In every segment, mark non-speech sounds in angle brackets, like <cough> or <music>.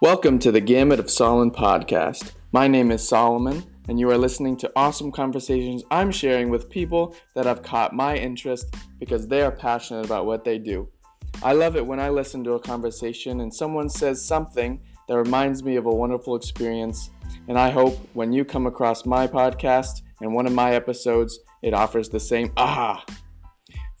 Welcome to the Gamut of Solomon podcast. My name is Solomon, and you are listening to awesome conversations I'm sharing with people that have caught my interest because they are passionate about what they do. I love it when I listen to a conversation and someone says something that reminds me of a wonderful experience, and I hope when you come across my podcast and one of my episodes, it offers the same aha.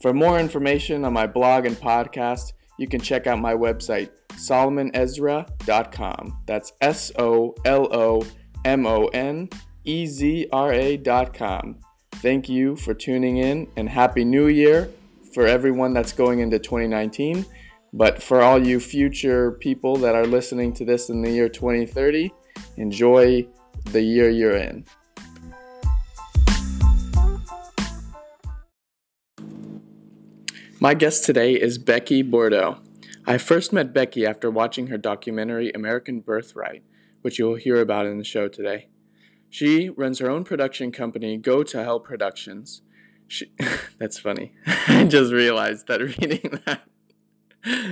For more information on my blog and podcast, you can check out my website, solomonezra.com. That's S O L O M O N E Z R A.com. Thank you for tuning in and Happy New Year for everyone that's going into 2019. But for all you future people that are listening to this in the year 2030, enjoy the year you're in. My guest today is Becky Bordeaux. I first met Becky after watching her documentary American Birthright, which you will hear about in the show today. She runs her own production company, Go to Hell Productions. She, <laughs> that's funny. <laughs> I just realized that <laughs> reading that.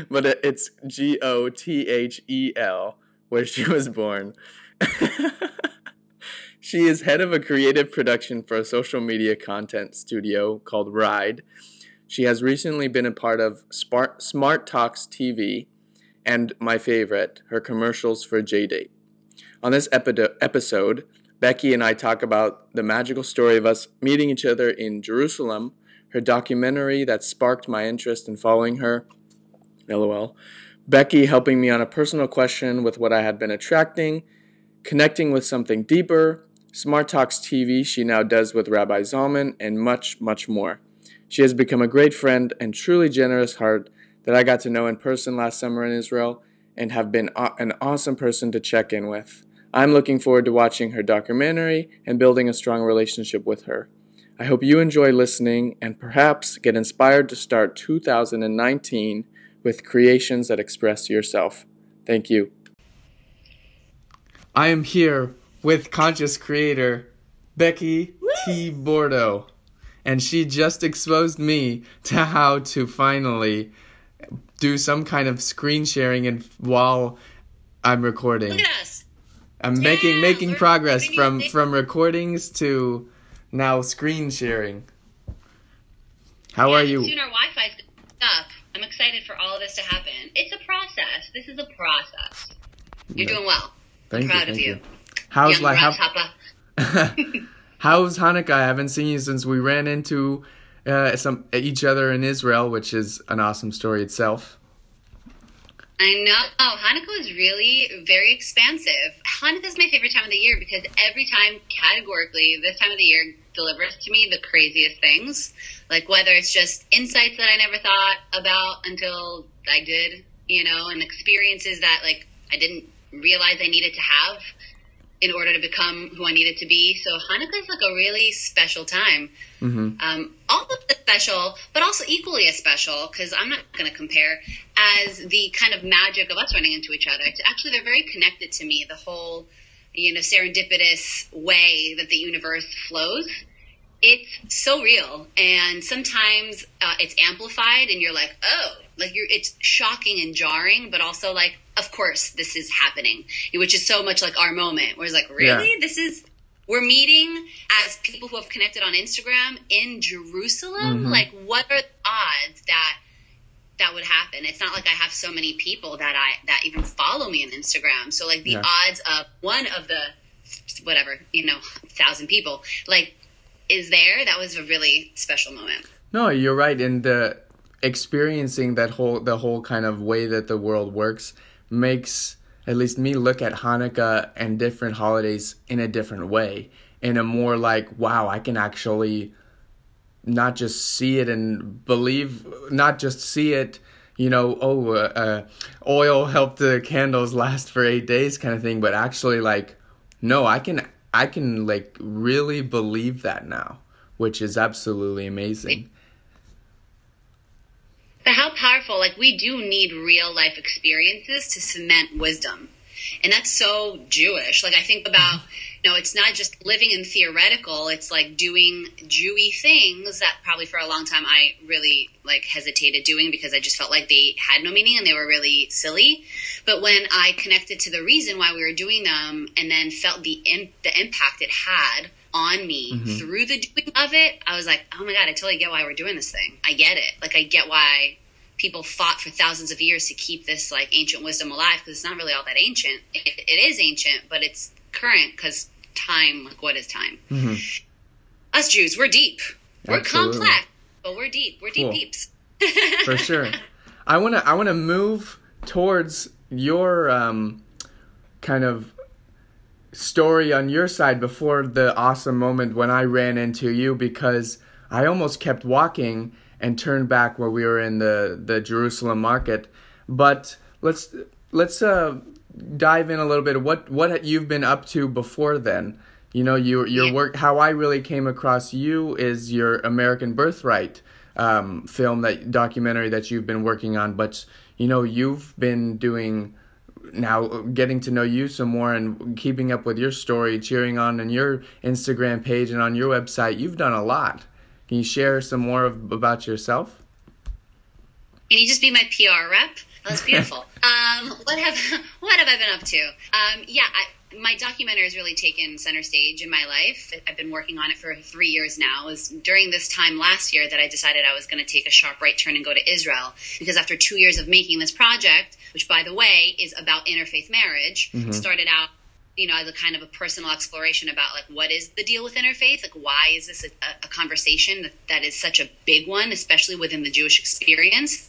But it's G O T H E L, where she was born. she is head of a creative production for a social media content studio called Ride she has recently been a part of Smart, Smart Talks TV and my favorite, her commercials for JDate. On this episode, Becky and I talk about the magical story of us meeting each other in Jerusalem, her documentary that sparked my interest in following her, lol, Becky helping me on a personal question with what I had been attracting, connecting with something deeper, Smart Talks TV she now does with Rabbi Zalman, and much, much more. She has become a great friend and truly generous heart that I got to know in person last summer in Israel and have been an awesome person to check in with. I'm looking forward to watching her documentary and building a strong relationship with her. I hope you enjoy listening and perhaps get inspired to start 2019 with creations that express yourself. Thank you. I am here with conscious creator Becky T. Bordeaux and she just exposed me to how to finally do some kind of screen sharing and while I'm recording. Look at us. I'm yeah, making making progress from from recordings to now screen sharing. How yeah, are you? Soon our Wi-Fi's up. I'm excited for all of this to happen. It's a process. This is a process. You're doing well. Thank I'm proud you, of you. you. How's Young like how? <laughs> <laughs> How's Hanukkah? I haven't seen you since we ran into uh, some each other in Israel, which is an awesome story itself. I know. Oh, Hanukkah is really very expansive. Hanukkah is my favorite time of the year because every time, categorically, this time of the year delivers to me the craziest things. Like whether it's just insights that I never thought about until I did, you know, and experiences that like I didn't realize I needed to have in order to become who I needed to be. So Hanukkah is like a really special time. Mm-hmm. Um, all of the special, but also equally as special, because I'm not going to compare, as the kind of magic of us running into each other. It's actually, they're very connected to me. The whole, you know, serendipitous way that the universe flows. It's so real, and sometimes uh, it's amplified, and you're like, "Oh, like you're." It's shocking and jarring, but also like, of course this is happening, which is so much like our moment. Where it's like, really, yeah. this is we're meeting as people who have connected on Instagram in Jerusalem. Mm-hmm. Like, what are the odds that that would happen? It's not like I have so many people that I that even follow me on Instagram. So like the yeah. odds of one of the whatever you know thousand people like is there. That was a really special moment. No, you're right. in the experiencing that whole the whole kind of way that the world works makes at least me look at Hanukkah and different holidays in a different way, in a more like, wow, I can actually not just see it and believe, not just see it, you know, oh, uh, uh, oil helped the candles last for eight days kind of thing, but actually like, no, I can, I can like really believe that now, which is absolutely amazing. But how powerful, like we do need real life experiences to cement wisdom. and that's so Jewish. Like I think about, you know, it's not just living in theoretical. It's like doing Jewy things that probably for a long time I really like hesitated doing because I just felt like they had no meaning and they were really silly. But when I connected to the reason why we were doing them, and then felt the the impact it had on me mm-hmm. through the doing of it, I was like, oh my god, I totally get why we're doing this thing. I get it. Like I get why people fought for thousands of years to keep this like ancient wisdom alive because it's not really all that ancient. It, it is ancient, but it's current because time. Like what is time? Mm-hmm. Us Jews, we're deep. We're Absolutely. complex, but we're deep. We're deep cool. deeps. <laughs> for sure. I wanna I wanna move towards your um, kind of story on your side before the awesome moment when I ran into you because I almost kept walking and turned back while we were in the, the Jerusalem market. But let's let's uh, dive in a little bit. What what you've been up to before then? You know, your your work. How I really came across you is your American Birthright um, film that documentary that you've been working on. But you know, you've been doing now getting to know you some more and keeping up with your story, cheering on on your Instagram page and on your website. You've done a lot. Can you share some more of, about yourself? Can you just be my PR rep? Oh, that's beautiful. <laughs> um, what have <laughs> what have I been up to? Um, yeah, I, my documentary has really taken center stage in my life. I've been working on it for three years now. It was during this time last year that I decided I was going to take a sharp right turn and go to Israel because after two years of making this project, which by the way is about interfaith marriage, mm-hmm. started out you know, as a kind of a personal exploration about like what is the deal with interfaith? Like, why is this a, a conversation that, that is such a big one, especially within the Jewish experience?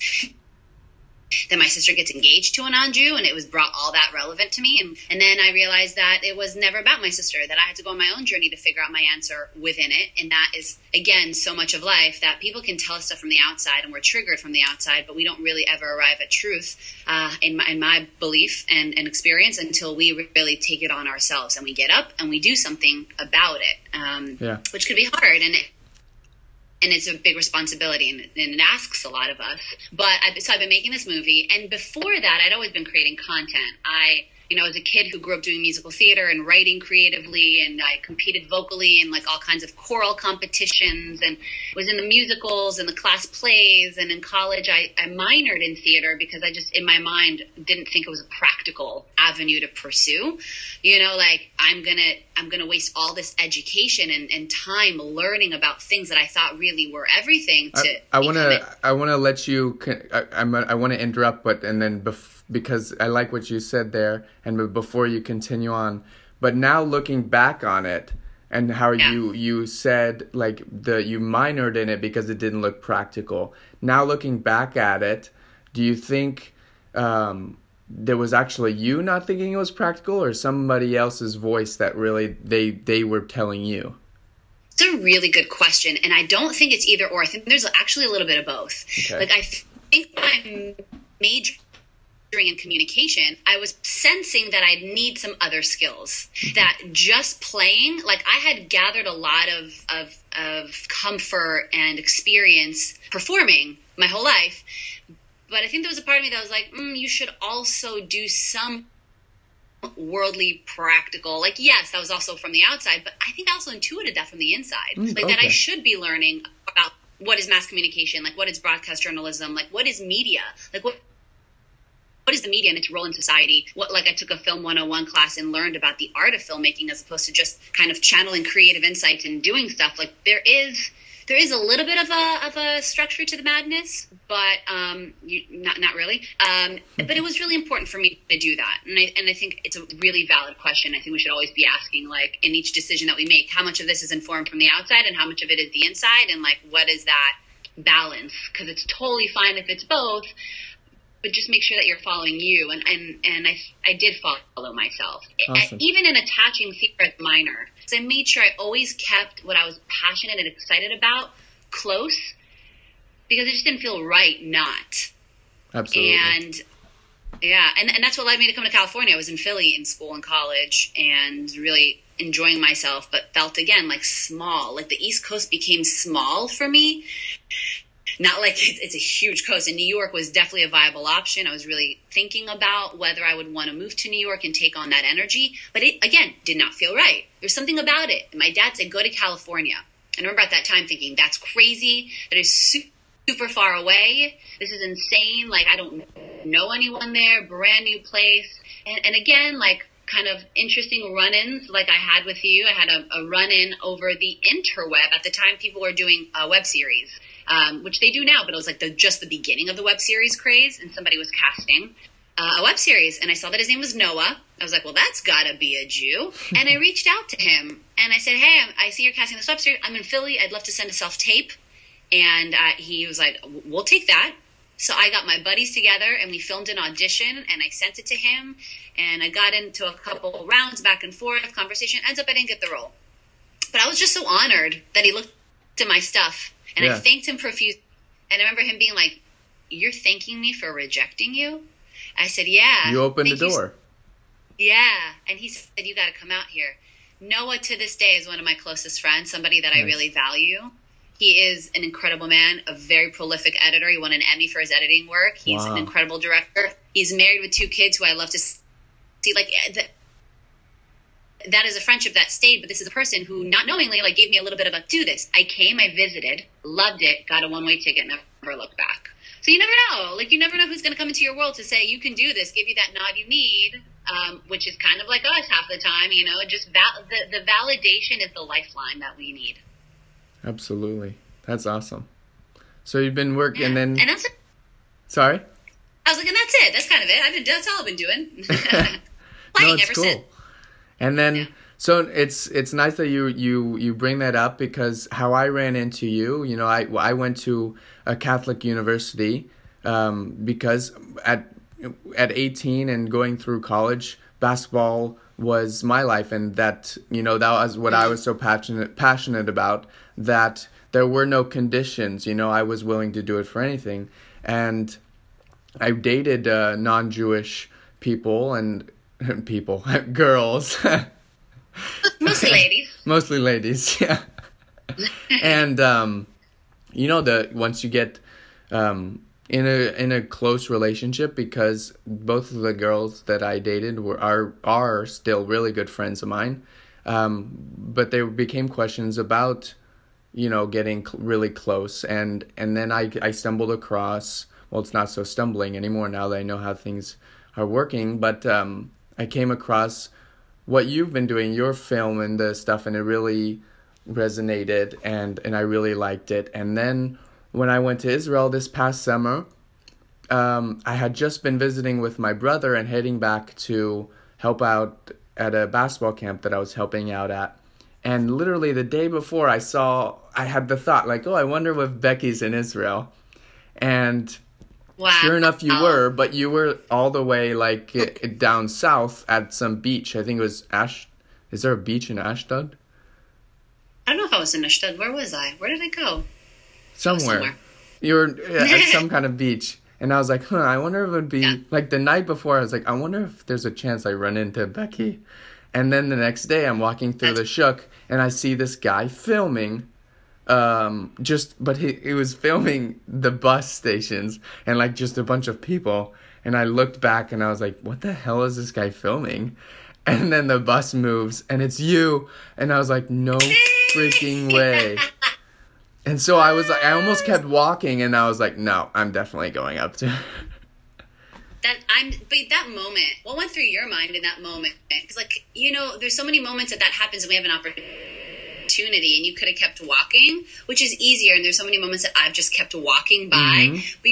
That my sister gets engaged to a non-Jew, and it was brought all that relevant to me. And, and then I realized that it was never about my sister, that I had to go on my own journey to figure out my answer within it. And that is, again, so much of life that people can tell us stuff from the outside and we're triggered from the outside, but we don't really ever arrive at truth, uh, in, my, in my belief and, and experience until we really take it on ourselves and we get up and we do something about it, um, yeah. which could be hard. And it, and it's a big responsibility and, and, it asks a lot of us. But I, so I've been making this movie, and before that, I'd always been creating content. I you know, as a kid who grew up doing musical theater and writing creatively, and I competed vocally in like all kinds of choral competitions and was in the musicals and the class plays. And in college, I, I minored in theater because I just, in my mind, didn't think it was a practical avenue to pursue. You know, like I'm gonna, I'm gonna waste all this education and, and time learning about things that I thought really were everything. To I, I wanna, I wanna let you. I, I'm, I want to interrupt, but and then before because I like what you said there, and before you continue on, but now looking back on it and how yeah. you you said like the you minored in it because it didn't look practical. Now looking back at it, do you think um, there was actually you not thinking it was practical, or somebody else's voice that really they they were telling you? It's a really good question, and I don't think it's either or. I think there's actually a little bit of both. Okay. Like I think my major in communication, I was sensing that I'd need some other skills. Mm-hmm. That just playing, like I had gathered a lot of, of, of comfort and experience performing my whole life. But I think there was a part of me that was like, mm, you should also do some worldly practical like yes that was also from the outside but i think i also intuited that from the inside mm, like okay. that i should be learning about what is mass communication like what is broadcast journalism like what is media like what what is the media and its role in society? What, like I took a film 101 class and learned about the art of filmmaking as opposed to just kind of channeling creative insights and doing stuff. Like there is, there is a little bit of a, of a structure to the madness, but um, you, not not really. Um, but it was really important for me to do that, and I and I think it's a really valid question. I think we should always be asking, like in each decision that we make, how much of this is informed from the outside, and how much of it is the inside, and like what is that balance? Because it's totally fine if it's both, but just make sure that you're following you. And and and I I did follow myself, awesome. even in attaching secret minor. So I made sure I always kept what I was passionate and excited about close because it just didn't feel right not. Absolutely. And yeah, and and that's what led me to come to California. I was in Philly in school and college, and really enjoying myself, but felt again like small. Like the East Coast became small for me not like it's, it's, a huge coast. And New York was definitely a viable option. I was really thinking about whether I would want to move to New York and take on that energy. But it, again, did not feel right. There's something about it. My dad said, go to California. And I remember at that time thinking, that's crazy. That is super far away. This is insane. Like, I don't know anyone there. Brand new place. And, and again, like, kind of interesting run-ins like I had with you. I had a, a run-in over the interweb. At the time, people were doing a web series, um, which they do now, but it was like the, just the beginning of the web series craze, and somebody was casting uh, a web series, and I saw that his name was Noah. I was like, well, that's got to be a Jew. <laughs> and I reached out to him, and I said, hey, I see you're casting this web series. I'm in Philly. I'd love to send a self-tape. And uh, he was like, we'll take that. So I got my buddies together and we filmed an audition and I sent it to him and I got into a couple rounds back and forth conversation. Ends up I didn't get the role. But I was just so honored that he looked at my stuff and yeah. I thanked him profusely. And I remember him being like, You're thanking me for rejecting you? I said, Yeah. You opened the door. You. Yeah. And he said, You got to come out here. Noah to this day is one of my closest friends, somebody that nice. I really value. He is an incredible man, a very prolific editor. He won an Emmy for his editing work. He's wow. an incredible director. He's married with two kids who I love to see. Like the, that is a friendship that stayed, but this is a person who, not knowingly, like gave me a little bit of a do this. I came, I visited, loved it, got a one way ticket, never looked back. So you never know. Like you never know who's going to come into your world to say you can do this, give you that nod you need, um, which is kind of like us half the time. You know, just val- the the validation is the lifeline that we need. Absolutely. That's awesome. So you've been working, yeah. and then. And that's. It. Sorry. I was like, and that's it. That's kind of it. I've been. That's all I've been doing. <laughs> <laughs> Playing no, ever cool. since. And then. Yeah. So it's it's nice that you you you bring that up because how I ran into you, you know, I I went to a Catholic university um, because at at 18 and going through college, basketball was my life and that you know that was what I was so passionate passionate about that there were no conditions you know I was willing to do it for anything. And I dated uh, non-Jewish people and <laughs> people <laughs> girls. <laughs> Mostly ladies. Mostly ladies yeah. And um you know that once you get um in a in a close relationship because both of the girls that I dated were are are still really good friends of mine. Um, but there became questions about you know getting cl- really close and and then I I stumbled across well it's not so stumbling anymore now that I know how things are working but um, I came across what you've been doing your film and the stuff and it really resonated and and I really liked it and then when I went to Israel this past summer, um, I had just been visiting with my brother and heading back to help out at a basketball camp that I was helping out at. And literally the day before, I saw, I had the thought, like, oh, I wonder if Becky's in Israel. And wow. sure enough, you were, but you were all the way like down south at some beach. I think it was Ash. Is there a beach in Ashdod? I don't know if I was in Ashdod. Where was I? Where did I go? Somewhere. somewhere. You were at <laughs> some kind of beach. And I was like, huh, I wonder if it would be yeah. like the night before. I was like, I wonder if there's a chance I run into Becky. And then the next day, I'm walking through the shuk and I see this guy filming. Um, just, but he, he was filming the bus stations and like just a bunch of people. And I looked back and I was like, what the hell is this guy filming? And then the bus moves and it's you. And I was like, no <laughs> freaking way. And so I was like, I almost kept walking, and I was like, no, I'm definitely going up to. that I'm, but that moment, what went through your mind in that moment? Because, like, you know, there's so many moments that that happens, and we have an opportunity, and you could have kept walking, which is easier. And there's so many moments that I've just kept walking by. Mm-hmm. But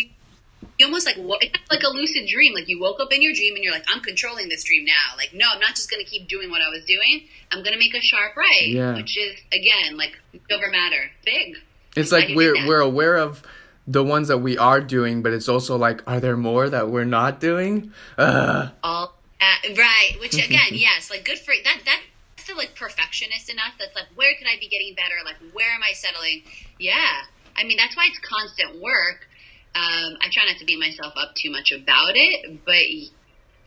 you almost like it's like a lucid dream. Like you woke up in your dream, and you're like, I'm controlling this dream now. Like, no, I'm not just going to keep doing what I was doing. I'm going to make a sharp right, yeah. which is again like over matter, big. It's like we're we're aware of the ones that we are doing, but it's also like, are there more that we're not doing? Uh. All uh, right, which <laughs> again, yes, like good for that. That's the like perfectionist in us. That's like, where could I be getting better? Like, where am I settling? Yeah, I mean that's why it's constant work. Um, I try not to beat myself up too much about it, but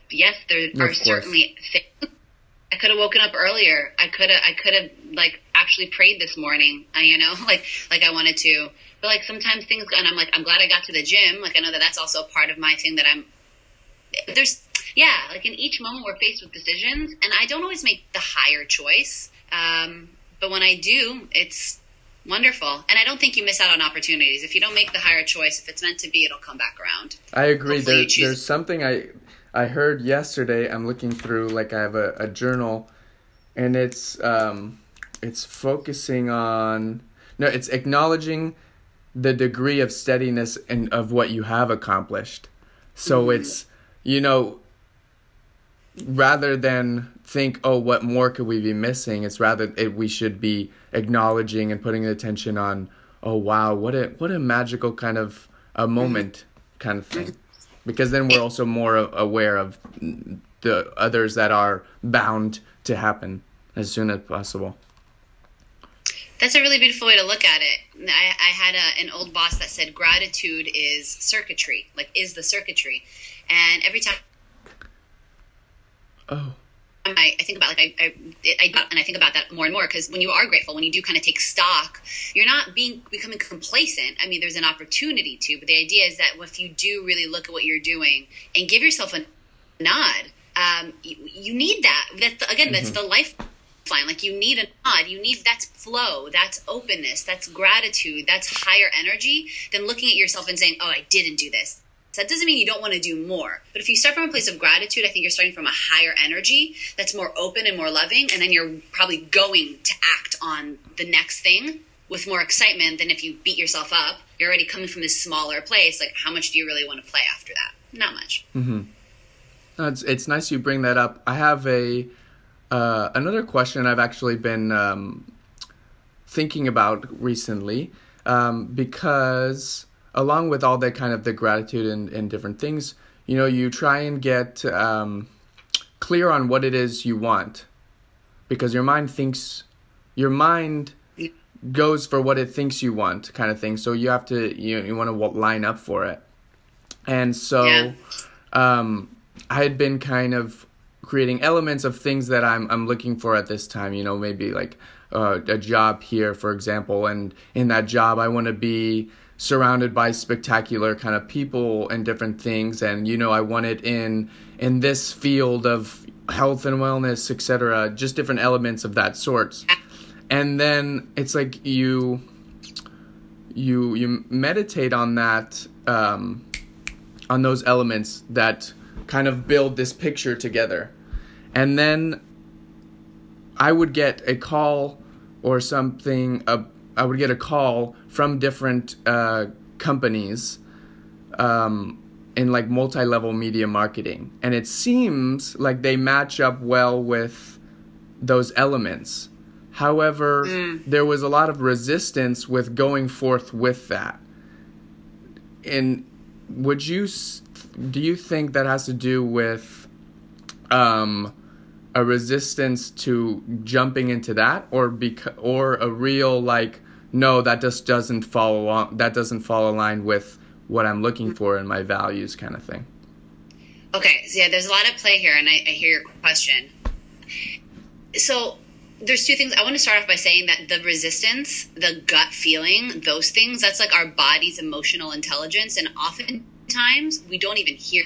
yes, there are certainly things. I could have woken up earlier. I could have. I could have like actually prayed this morning. I, <laughs> you know, like like I wanted to. But like sometimes things, and I'm like, I'm glad I got to the gym. Like I know that that's also part of my thing that I'm. There's yeah, like in each moment we're faced with decisions, and I don't always make the higher choice. Um, but when I do, it's wonderful. And I don't think you miss out on opportunities. If you don't make the higher choice, if it's meant to be, it'll come back around. I agree. There, there's something I I heard yesterday. I'm looking through like I have a, a journal, and it's um, it's focusing on no, it's acknowledging the degree of steadiness and of what you have accomplished. So mm-hmm. it's you know rather than think oh what more could we be missing it's rather it, we should be acknowledging and putting attention on oh wow what a what a magical kind of a moment mm-hmm. kind of thing because then we're also more aware of the others that are bound to happen as soon as possible that's a really beautiful way to look at it. I, I had a, an old boss that said gratitude is circuitry, like is the circuitry. And every time Oh. I, I think about like I, I, I, and I think about that more and more because when you are grateful, when you do kind of take stock, you're not being becoming complacent. I mean, there's an opportunity to, but the idea is that if you do really look at what you're doing and give yourself a nod, um, you, you, need that. That's again, that's mm-hmm. the lifeline. Like you need a nod. You need that's flow. That's openness. That's gratitude. That's higher energy than looking at yourself and saying, "Oh, I didn't do this." That doesn't mean you don't want to do more. But if you start from a place of gratitude, I think you're starting from a higher energy that's more open and more loving. And then you're probably going to act on the next thing with more excitement than if you beat yourself up. You're already coming from this smaller place. Like, how much do you really want to play after that? Not much. Mm-hmm. It's, it's nice you bring that up. I have a uh, another question I've actually been um, thinking about recently um, because along with all that kind of the gratitude and, and different things, you know, you try and get um, clear on what it is you want because your mind thinks, your mind goes for what it thinks you want kind of thing. So you have to, you, you want to line up for it. And so yeah. um, I had been kind of creating elements of things that I'm, I'm looking for at this time, you know, maybe like uh, a job here, for example. And in that job, I want to be surrounded by spectacular kind of people and different things. And you know i want it in in this field of health and wellness etc just different elements of that sort. And then it's like you you you meditate on that um, on those elements that kind of build this picture together. And then i would get a call or something uh, i would get a call from different uh, companies um, in like multi-level media marketing. And it seems like they match up well with those elements. However mm. there was a lot of resistance with going forth with that. And would you do you think that has to do with um, a resistance to jumping into that? Or beca- or a real like no, that just doesn't follow along, that doesn't fall aligned with what I'm looking mm. for in my values kind of thing. Okay, so yeah, there's a lot of play here, and I, I hear your question. So there's two things. I want to start off by saying that the resistance, the gut feeling, those things, that's like our body's emotional intelligence, and oftentimes we don't even hear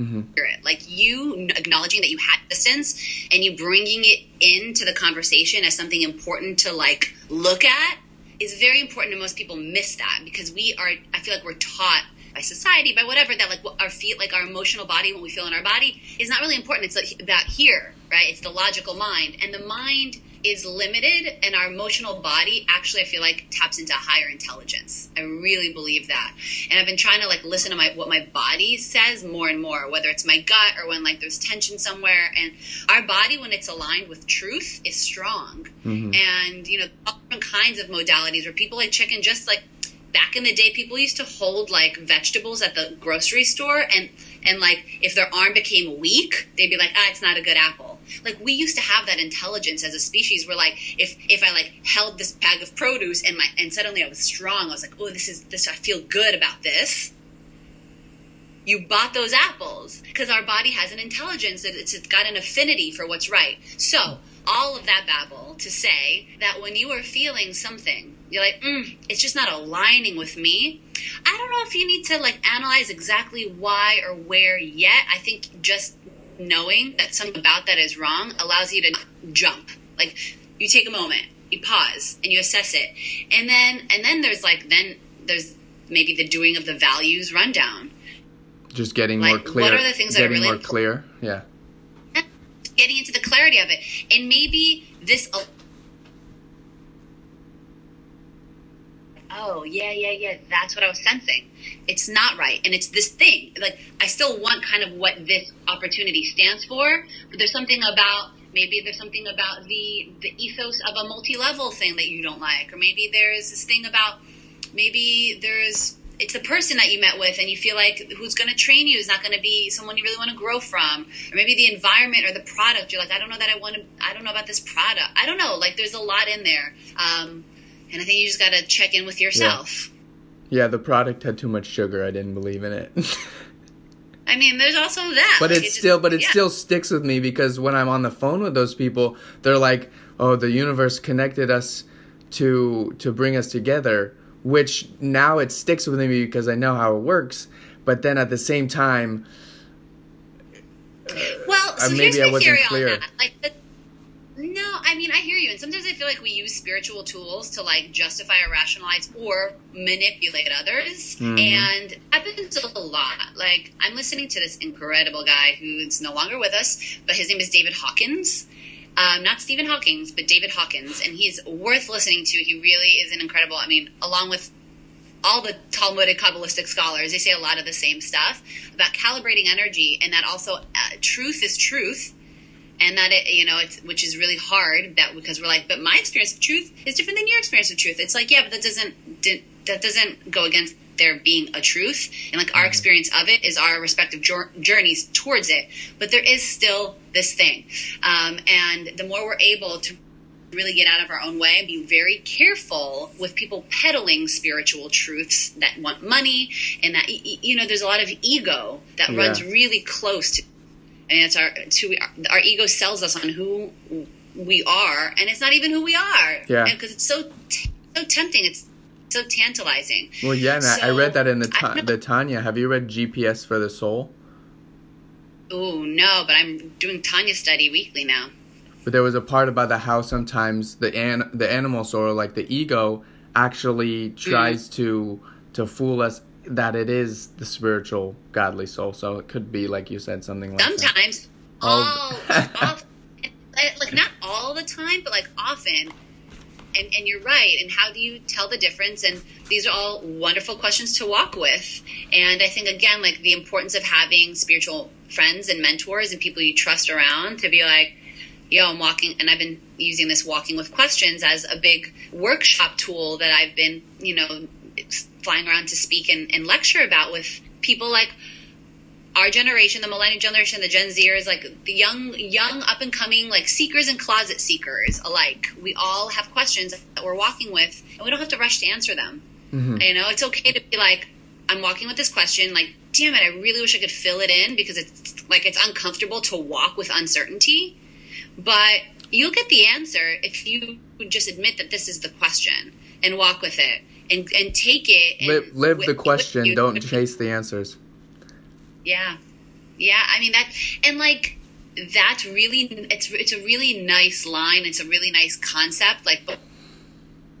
mm-hmm. Like you acknowledging that you had distance and you bringing it into the conversation as something important to like look at is very important and most people miss that because we are i feel like we're taught by society by whatever that like our feel like our emotional body what we feel in our body is not really important. It's about here right? It's the logical mind. And the mind is limited and our emotional body actually i feel like taps into higher intelligence. I really believe that. And i've been trying to like listen to my what my body says more and more whether it's my gut or when like there's tension somewhere. And our body when it's aligned with truth is strong. Mm-hmm. and you know all different kinds of modalities where people like chicken just like back in the day people used to hold like vegetables at the grocery store and and like if their arm became weak they'd be like ah it's not a good apple like we used to have that intelligence as a species where like if if i like held this bag of produce and my and suddenly i was strong i was like oh this is this i feel good about this you bought those apples because our body has an intelligence that it's got an affinity for what's right so all of that babble to say that when you are feeling something, you're like, mm, it's just not aligning with me. I don't know if you need to like analyze exactly why or where yet. I think just knowing that something about that is wrong allows you to jump. Like you take a moment, you pause, and you assess it, and then and then there's like then there's maybe the doing of the values rundown. Just getting like, more clear. What are the things that are really more clear? Yeah. Getting into the clarity of it, and maybe this oh yeah yeah yeah. That's what i was sensing. It's not right. And it's this thing. Like i still want kind of what this opportunity stands for but there's something about maybe there's something about the the ethos of a multi-level thing that you don't like. Or maybe there's this thing about maybe there's it's the person that you met with and you feel like who's going to train you is not going to be someone you really want to grow from. Or maybe the environment or the product you're like i don't know that i want to i don't know about this product. I don't know. Like there's a lot in there. Um, and I think you just got to check in with yourself. Yeah. yeah, the product had too much sugar. I didn't believe in it. I mean, there's also that. But like, it still, just, but it yeah. still sticks with me because when I'm on the phone with those people, they're like, "Oh, the universe connected us to to bring us together," which now it sticks with me because I know how it works. But then at the same time, well, so uh, maybe I wasn't clear. Like the, no, I mean I hear you, and sometimes I feel like we use spiritual tools to like justify or rationalize or manipulate others, mm-hmm. and happens a lot. Like I'm listening to this incredible guy who's no longer with us, but his name is David Hawkins. Um, not Stephen Hawkins, but David Hawkins, and he's worth listening to. He really is an incredible. I mean, along with all the Talmudic Kabbalistic scholars, they say a lot of the same stuff about calibrating energy, and that also uh, truth is truth and that it you know it's which is really hard that because we're like but my experience of truth is different than your experience of truth it's like yeah but that doesn't that doesn't go against there being a truth and like our mm-hmm. experience of it is our respective journeys towards it but there is still this thing um, and the more we're able to really get out of our own way and be very careful with people peddling spiritual truths that want money and that you know there's a lot of ego that yeah. runs really close to and it's our to our ego sells us on who we are, and it's not even who we are. Yeah, because it's so so tempting. It's so tantalizing. Well, yeah, and so, I read that in the ta- the Tanya. Have you read GPS for the Soul? Oh no, but I'm doing Tanya study weekly now. But there was a part about the how sometimes the an the animal soul, like the ego, actually tries mm. to to fool us that it is the spiritual godly soul. So it could be like you said something like sometimes that. all, oh, <laughs> <laughs> often, like not all the time, but like often. And, and you're right. And how do you tell the difference? And these are all wonderful questions to walk with. And I think again, like the importance of having spiritual friends and mentors and people you trust around to be like, yo, I'm walking, and I've been using this walking with questions as a big workshop tool that I've been, you know, flying around to speak and, and lecture about with people like our generation, the millennial generation, the Gen Zers, like the young, young up and coming, like seekers and closet seekers alike. We all have questions that we're walking with, and we don't have to rush to answer them. Mm-hmm. You know, it's okay to be like, I'm walking with this question. Like, damn it, I really wish I could fill it in because it's like it's uncomfortable to walk with uncertainty. But you'll get the answer if you just admit that this is the question and walk with it and and take it. live, live the question. Don't chase the answers. Yeah, yeah. I mean that, and like that's really it's it's a really nice line. It's a really nice concept. Like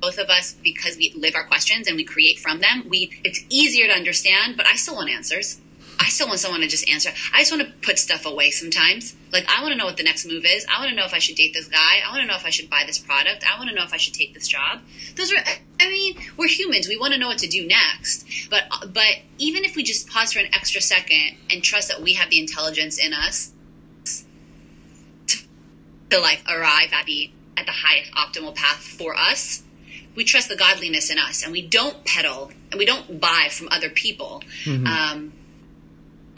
both of us, because we live our questions and we create from them, we it's easier to understand. But I still want answers. I still want someone to just answer. I just want to put stuff away sometimes. Like, I want to know what the next move is. I want to know if I should date this guy. I want to know if I should buy this product. I want to know if I should take this job. Those are, I mean, we're humans. We want to know what to do next. But, but even if we just pause for an extra second and trust that we have the intelligence in us to, to like arrive at the, at the highest optimal path for us, we trust the godliness in us and we don't peddle and we don't buy from other people. Mm-hmm. Um,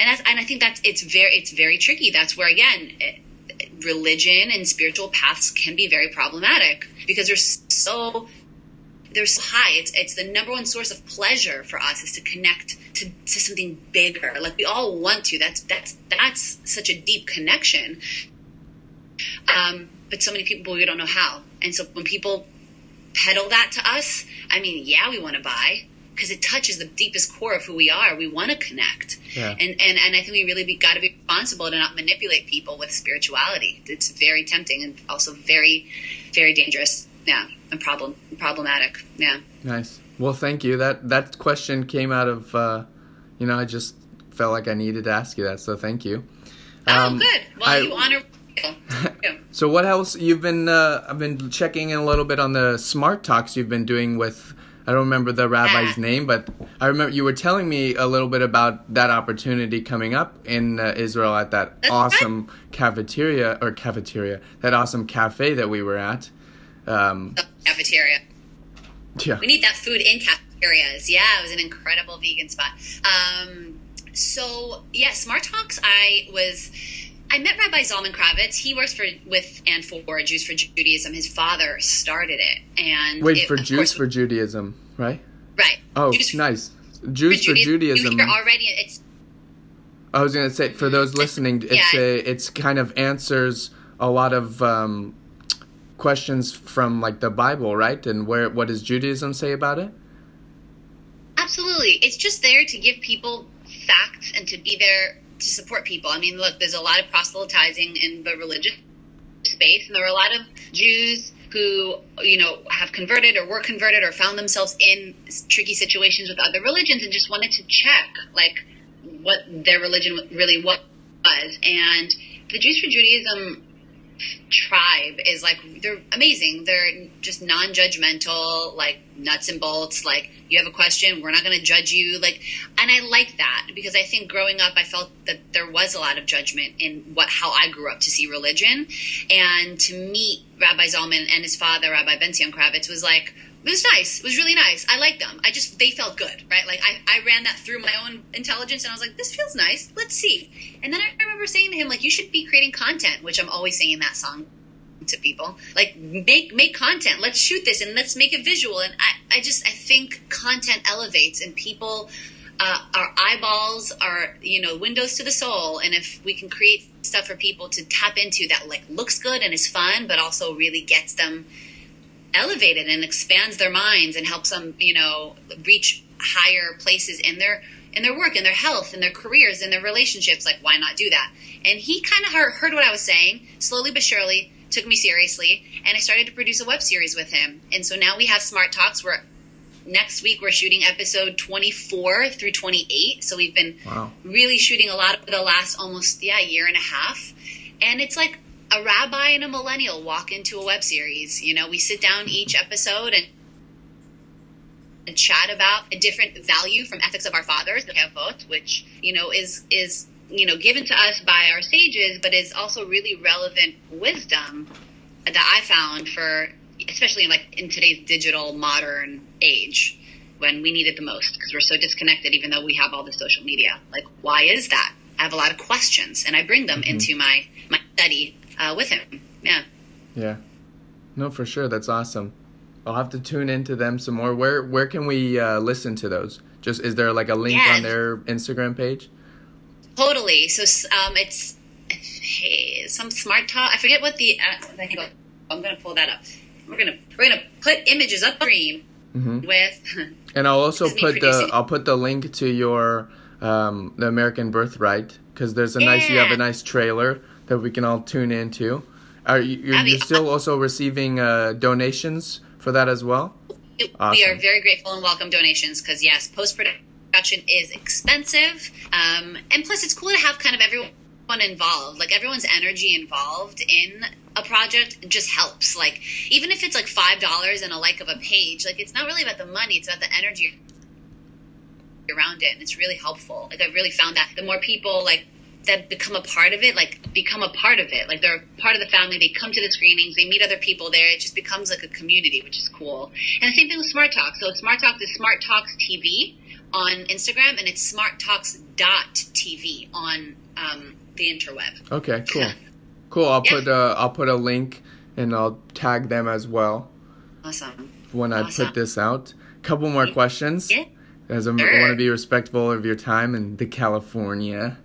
and and I think that's it's very it's very tricky. That's where again, it, religion and spiritual paths can be very problematic because they're so they're so high. It's it's the number one source of pleasure for us is to connect to, to something bigger. Like we all want to. That's that's that's such a deep connection. Um, but so many people we don't know how. And so when people peddle that to us, I mean, yeah, we want to buy because it touches the deepest core of who we are. We want to connect. Yeah. And, and, and I think we really got to be responsible to not manipulate people with spirituality. It's very tempting and also very, very dangerous. Yeah. And problem, problematic. Yeah. Nice. Well, thank you. That, that question came out of, uh, you know, I just felt like I needed to ask you that. So thank you. Oh, good. Well, I- you honor. Yeah. <laughs> So what else you've been? Uh, I've been checking in a little bit on the smart talks you've been doing with. I don't remember the rabbi's name, but I remember you were telling me a little bit about that opportunity coming up in uh, Israel at that That's awesome cafeteria or cafeteria, that awesome cafe that we were at. Um, The cafeteria. yeah, We need that food in cafeterias. Yeah, it was an incredible vegan spot. Um, so yeah, Smart Talks. I was. I met Rabbi Zalman Kravitz. He works for with and for Jews for Judaism. His father started it, and wait it, for Jews course, for Judaism, right? right. Oh, Jews for nice. Jews for Judaism. You're already. It's I was gonna say for those listening, it's Yeah. a it's kind of answers a lot of um, questions from like the Bible, right? And where what does Judaism say about it? Absolutely. It's just there to give people facts and to be there to support people. I mean, look, there's a lot of proselytizing in the religious space, and there are a lot of Jews who, you know, have converted or were converted or found themselves in tricky situations with other religions and just wanted to check, like, what their religion really was. And the Jews for Judaism tribe is like they're amazing. They're just non-judgmental, like nuts and bolts. Like you have a question, we're not going to judge you. Like, and I like that because I think growing up, I felt that there was a lot of judgment in what how I grew up to see religion, and to meet Rabbi Zalman and his father, Rabbi Ben Zion Kravitz, was like. It was nice. It was really nice. I liked them. I just they felt good, right? Like I, I ran that through my own intelligence, and I was like, this feels nice. Let's see. And then I remember saying to him, like, you should be creating content, which I'm always singing that song to people like make make content let's shoot this and let's make it visual and i, I just i think content elevates and people uh, our eyeballs are you know windows to the soul and if we can create stuff for people to tap into that like looks good and is fun but also really gets them elevated and expands their minds and helps them you know reach higher places in their in their work in their health in their careers in their relationships. Like why not do that? And he kind of heard, heard what i was saying slowly but surely took me seriously and i started to produce a web series with him. And so now we have smart talks. Where next week we're shooting episode 24 through 28 so we've been Wow. really shooting a lot over the last almost yeah year and a half. And it's like a rabbi and a millennial walk into a web series. You know we sit down each episode and and chat about a different value from ethics of our fathers. The Kavot, which you know is is you know given to us by our sages but is also really relevant wisdom that i found for especially in like in today's digital modern age when we need it the most because we're so disconnected even though we have all the social media. Like why is that? I have a lot of questions and i bring them mm-hmm. into my my study uh, with him yeah Yeah. No, for sure. That's awesome. I'll have to tune into them some more. Where where can we uh, listen to those? Just is there like a link on their Instagram page? Totally. So um, it's hey, some smart talk. I forget what the. Uh, I'm going to pull that up. We're gonna we're gonna put images up screen hmm with. <laughs> And I'll also This is me put the. I'll put the link to your um, the American Birthright because there's a nice you have a nice trailer that we can all tune into. Are you you're, you're still also receiving uh, donations for that as well? We are very grateful and welcome donations because yes, post production is expensive, um, and plus it's cool to have kind of everyone involved. Like everyone's energy involved in a project just helps. Like even if it's like five dollars and a like of a page, like it's not really about the money; it's about the energy around it, and it's really helpful. Like I've really found that the more people like that become a part of it, like become a part of it. Like they're part of the family. They come to the screenings. They meet other people there. It just becomes like a community, which is cool. And the same thing with Smart Talk. So Smart Talk is Smart Talks TV on Instagram, and it's Smart Talks dot TV on um, the interweb. Okay, <laughs> cool, cool. I'll Yeah. put uh, I'll put a link and I'll tag them as well Awesome. when I Awesome. put this out. Couple more questions. Yeah. As I'm, I want to be respectful of your time in the California.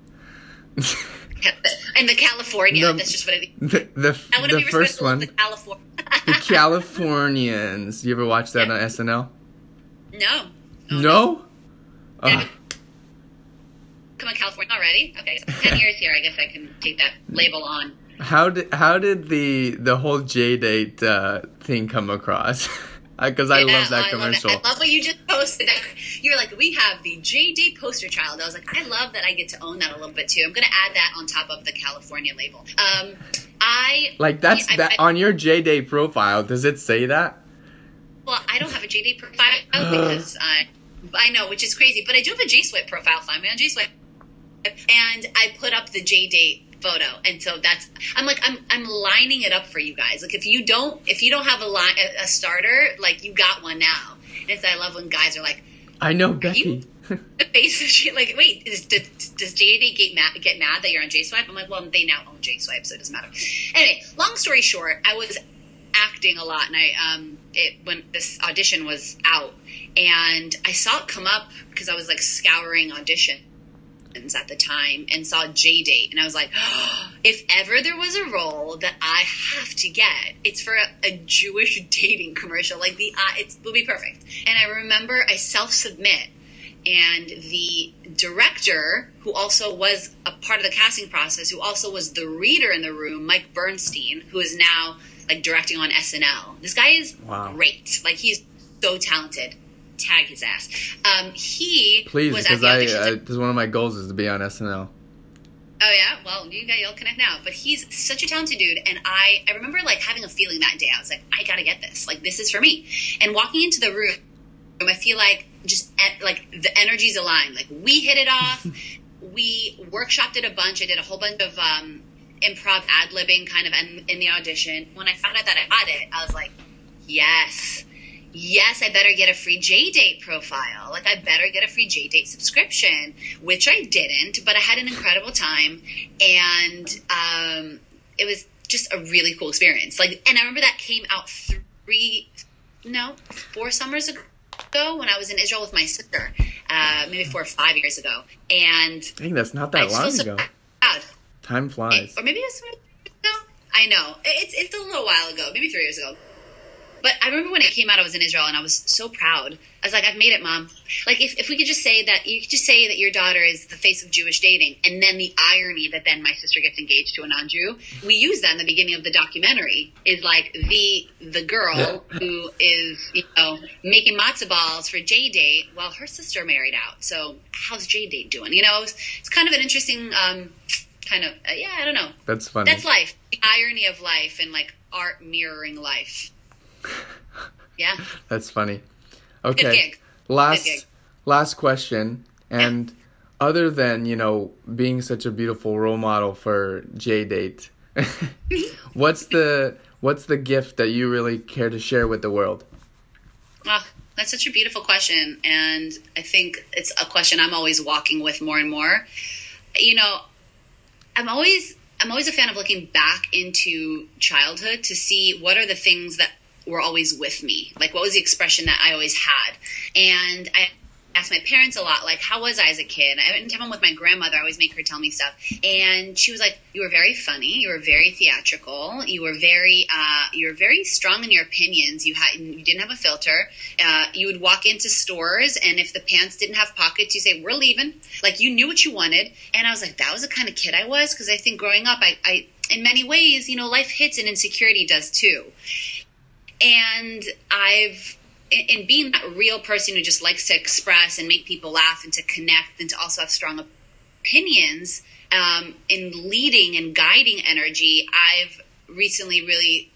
And the California. No, that's just what I. The the, I want to the be first one, The California. the <laughs> Californians. You ever watch that Yeah. on SNL? no. No. Yeah. Ugh. Come on, California already? Okay, so ten <laughs> years here. I guess I can take that label on. How did how did the the whole JDate uh, thing come across? <laughs> Because I Yeah, love that I commercial. Love. I love what you just posted. <laughs> You're like, we have the JDate poster child. I was like, I love that I get to own that a little bit too. I'm going to add that on top of the California label. Um, I Like that's I- that on your JDate profile. Does it say that? Well, I don't have a JDate profile <sighs> because I, I know, which is crazy. But I do have a JSwipe profile. Find me on JSwipe, and I put up the JDate photo, and so that's I'm like I'm I'm lining it up for you guys. Like if you don't if you don't have a line a, a starter, like you got one now. And so I love when guys are like. I know Becky. <laughs> the face of shit. Like, wait, is, does, does JD get mad, get mad that you're on JSwipe? I'm like, well, they now own JSwipe, so it doesn't matter. Anyway, long story short, I was acting a lot, and I um, it when this audition was out, and I saw it come up because I was like scouring auditions at the time and saw JDate, and I was like, <gasps> if ever there was a role that I have to get, it's for a, a Jewish <laughs> dating commercial. Like the uh, it will be perfect. And I remember I self submit, and the director, who also was a part of the casting process, who also was the reader in the room, Mike Bernstein, who is now like directing on SNL. This guy is Wow. great. Like he's so talented. Tag his ass. Um, he Please, because I, this one of my goals is to be on SNL. Oh yeah, well you got you'll connect now. But he's such a talented dude, and I I remember like having a feeling that day. I was like, I gotta get this. Like this is for me. And walking into the room, I feel like just like the energies aligned. Like we hit it off. <laughs> we workshopped it a bunch. I did a whole bunch of um, improv ad libbing kind of in, in the audition. When I found out that I had it, I was like, yes. Yes, I better get a free JDate profile. Like, I better get a free JDate subscription, which I didn't, but I had an incredible time. And um, it was just a really cool experience. Like, and I remember that came out three, no, four summers ago when I was in Israel with my sister, uh, maybe four or five years ago. And I think that's not that long ago. proud. Time flies. Or maybe it was three years ago. I know. It's, it's a little while ago, maybe three years ago. But I remember when it came out, I was in Israel and I was so proud. I was like, I've made it, mom. Like, if, if we could just say that, you could just say that your daughter is the face of Jewish dating, and then the irony that then my sister gets engaged to a non Jew, we use that in the beginning of the documentary, is like the the girl who is, you know, making matzo balls for JDate while her sister married out. So, how's JDate doing? You know, it's, it's kind of an interesting, um, kind of, uh, yeah, I don't know. That's funny. That's life. The irony of life and like art mirroring life. Yeah. That's funny. Good Okay. gig. Last last question. And other than, you know, being such a beautiful role model for JDate, <laughs> what's the what's the gift that you really care to share with the world? Oh, that's such a beautiful question. And I think it's a question I'm always walking with more and more. You know, I'm always I'm always a fan of looking back into childhood to see what are the things that were always with me. Like what was the expression that I always had? And I asked my parents a lot, like, how was I as a kid? I went I'm with my grandmother, I always make her tell me stuff. And she was like, You were very funny, you were very theatrical, you were very uh, you were very strong in your opinions. You had you didn't have a filter. Uh, you would walk into stores and if the pants didn't have pockets, you say, We're leaving. Like you knew what you wanted. And I was like, That was the kind of kid I was because I think growing up I, I in many ways, you know, life hits and insecurity does too and I've in, in being that real person who just likes to express and make people laugh and to connect and to also have strong opinions um, in leading and guiding energy, I've recently really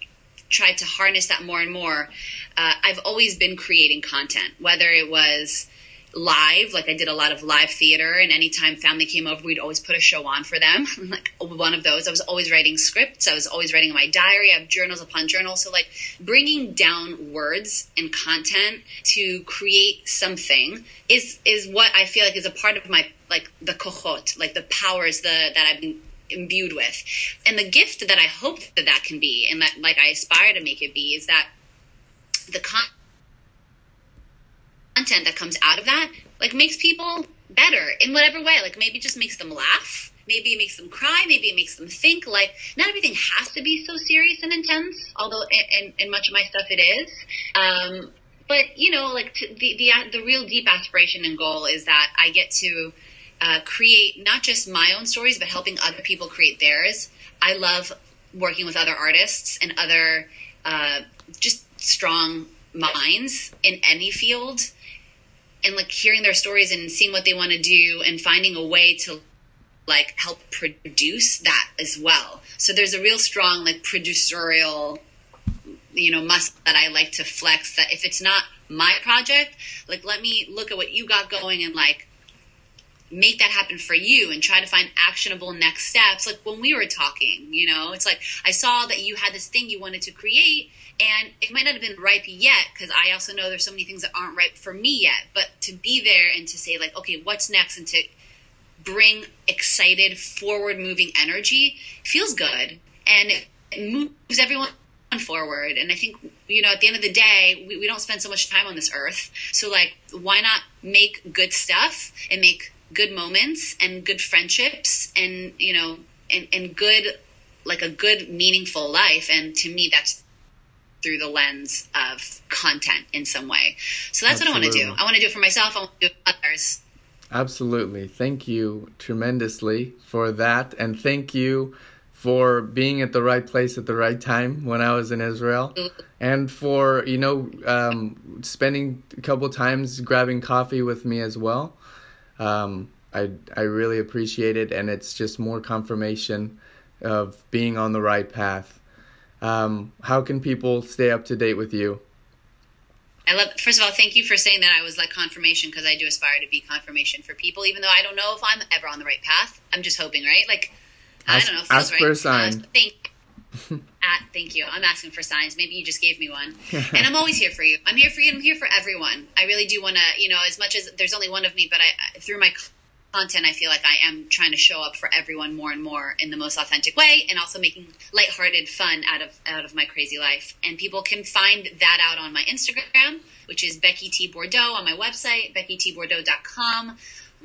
tried to harness that more and more. Uh, I've always been creating content, whether it was live, like I did a lot of live theater, and anytime family came over, we'd always put a show on for them. <laughs> like one of those, I was always writing scripts, I was always writing in my diary, I have journals upon journals. So, like, bringing down words and content to create something is is what I feel like is a part of my like the kochot, like the powers the that I've been imbued with, and the gift that I hope that that can be, and that like I aspire to make it be, is that the con- content that comes out of that like makes people better in whatever way like maybe just makes them laugh maybe it makes them cry, maybe it makes them think. Like, not everything has to be so serious and intense, although in, in, much of my stuff it is. Um, but you know, like to, the the the real deep aspiration and goal is that I get to uh, create not just my own stories, but helping other people create theirs. I love working with other artists and other uh, just strong minds in any field and like hearing their stories and seeing what they want to do and finding a way to like help produce that as well. So there's a real strong like producerial you know muscle that I like to flex that if it's not my project, like let me look at what you got going and like make that happen for you and try to find actionable next steps. Like when we were talking, you know, it's like I saw that you had this thing you wanted to create and it might not have been ripe yet because I also know there's so many things that aren't ripe for me yet. But to be there and to say like, okay, what's next and to bring excited, forward moving energy feels good and it moves everyone forward. And I think, you know, at the end of the day, we, we don't spend so much time on this earth. So like, why not make good stuff and make good moments and good friendships and you know and, and good like a good meaningful life and to me that's through the lens of content in some way so that's Absolutely. what i want to do i want to do it for myself i want to do it for others Absolutely. Thank you tremendously for that. And thank you for being at the right place at the right time when I was in Israel. And for, you know, um, spending a couple times grabbing coffee with me as well. Um, I I really appreciate it, and it's just more confirmation of being on the right path. Um, how can people stay up to date with you? I love. First of all, thank you for saying that. I was like confirmation because I do aspire to be confirmation for people, even though I don't know if I'm ever on the right path. I'm just hoping, right? Like ask, I don't know. ask right. for a sign. Thank, <laughs> at, thank you. I'm asking for signs. Maybe you just gave me one. <laughs> and I'm always here for you. I'm here for you. I'm here for everyone. I really do want to, you know, as much as there's only one of me, but I, through my content, I feel like I am trying to show up for everyone more and more in the most authentic way, and also making lighthearted fun out of out of my crazy life. And people can find that out on my Instagram, which is Becky T Bordeaux, on my website beckytbordeaux.com, on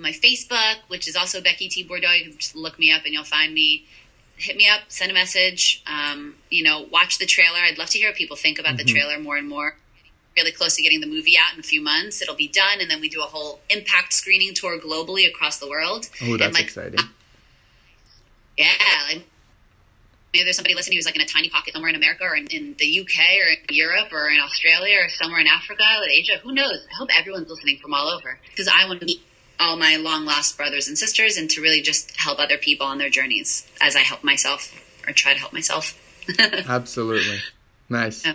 my Facebook, which is also Becky T Bordeaux. You can just look me up and you'll find me hit me up, send a message. Um, you know, watch the trailer. I'd love to hear what people think about mm-hmm. the trailer more and more. Really close to getting the movie out in a few months. It'll be done, and then we do a whole impact screening tour globally across the world. Oh, that's like, exciting! Yeah, like maybe there's somebody listening who's like in a tiny pocket somewhere in America or in, in the UK or in Europe or in Australia or somewhere in Africa or Asia. Who knows? I hope everyone's listening from all over because I want to meet all my long lost brothers and sisters and to really just help other people on their journeys as I help myself or try to help myself. <laughs> Absolutely. Nice. Yeah.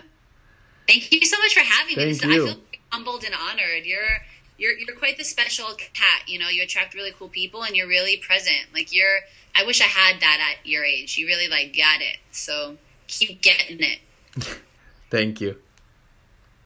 Thank you so much for having Thank me. You. I feel humbled and honored. You're you're you're quite the special cat. You know, you attract really cool people and you're really present. Like you're I wish I had that at your age. You really like got it. So keep getting it. <laughs> Thank you.